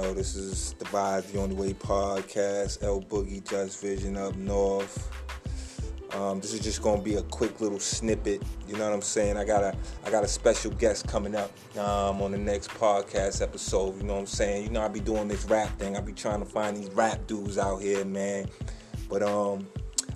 Yo, this is the Vibe the Only Way podcast. L Boogie, Just Vision up north. Um, this is just gonna be a quick little snippet. You know what I'm saying? I got a I got a special guest coming up um, on the next podcast episode. You know what I'm saying? You know I be doing this rap thing. I be trying to find these rap dudes out here, man. But um,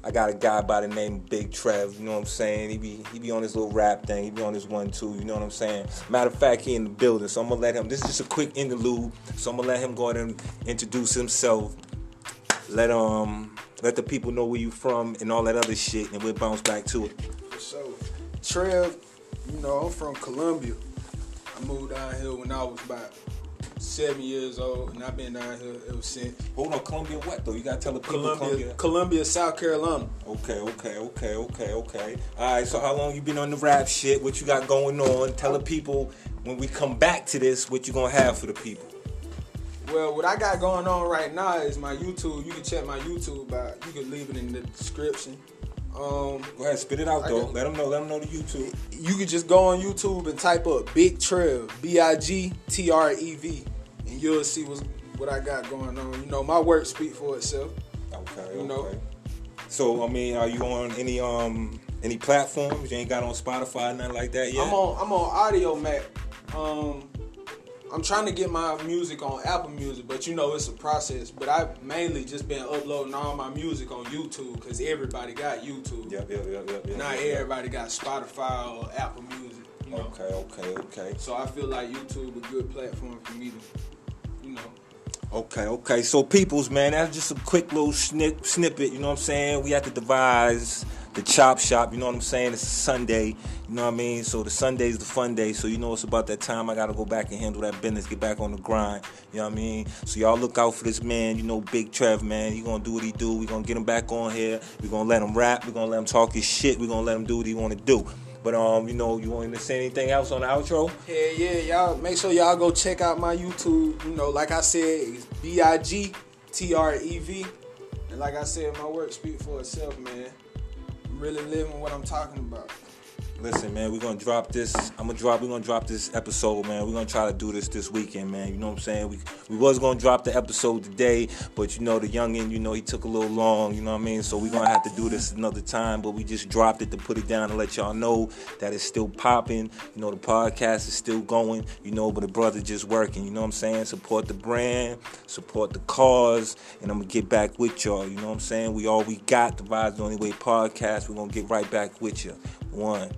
I got a guy by the name Big Trev, you know what I'm saying? He be he be on his little rap thing, he be on his one two, you know what I'm saying? Matter of fact, he in the building, so I'm gonna let him this is just a quick interlude, so I'm gonna let him go ahead and introduce himself. Let um let the people know where you from and all that other shit, and we'll bounce back to it. So, Trev, you know, I'm from Columbia. I moved down here when I was about seven years old, and I've been down here ever since. Hold on, Columbia what though? You gotta tell the people Columbia, Columbia. Columbia, South Carolina. Okay, okay, okay, okay, okay. All right. So how long you been on the rap shit? What you got going on? Tell the people when we come back to this, what you gonna have for the people. Well, what I got going on right now is my YouTube. You can check my YouTube out. You can leave it in the description. Um, Go ahead, spit it out I though. got- Let them know. Let them know the YouTube. you can just go on YouTube and type up Big Trev, B I G T R E V, and you'll see what's, what I got going on. You know, my work speak for itself. Okay, You okay. So I mean, are you on any um any platforms? You ain't got on Spotify, nothing like that yet. I'm on I'm on Audiomack. Um, I'm trying to get my music on Apple Music, but you know it's a process. But I've mainly just been uploading all my music on YouTube because everybody got YouTube. Yep, yep, yep, yep. yep Not yep, yep. everybody got Spotify or Apple Music. You know. Okay, okay, okay. So I feel like YouTube a good platform for me to, know. Okay, okay. So, peoples, man, that's just a quick little snip, snippet. You know what I'm saying? We have to devise the chop shop. You know what I'm saying? It's Sunday. You know what I mean? So the Sunday's the fun day. So you know it's about that time. I gotta go back and handle that business. Get back on the grind. You know what I mean? So y'all look out for this man. You know, Big Trev, man. He gonna do what he do. We gonna get him back on here. We gonna let him rap. We gonna let him talk his shit. We gonna let him do what he wanna do. But um, you know, you want to say anything else on the outro? Hell yeah, y'all make sure y'all go check out my YouTube. You know, like I said, it's B I G T R E V. And like I said, my work speak for itself, man. I'm really living what I'm talking about. Listen, man, we're gonna drop this. I'm gonna drop. We're gonna drop this episode, man. We're gonna try to do this this weekend, man. You know what I'm saying? We we was gonna drop the episode today, but you know the youngin, you know he took a little long. You know what I mean? So we're gonna have to do this another time. But we just dropped it to put it down and let y'all know that it's still popping. You know the podcast is still going. You know, but the brother just working. You know what I'm saying? Support the brand, support the cause, and I'm gonna get back with y'all. You know what I'm saying? We all we got. The Vibes the Only Way podcast. We're gonna get right back with you. One.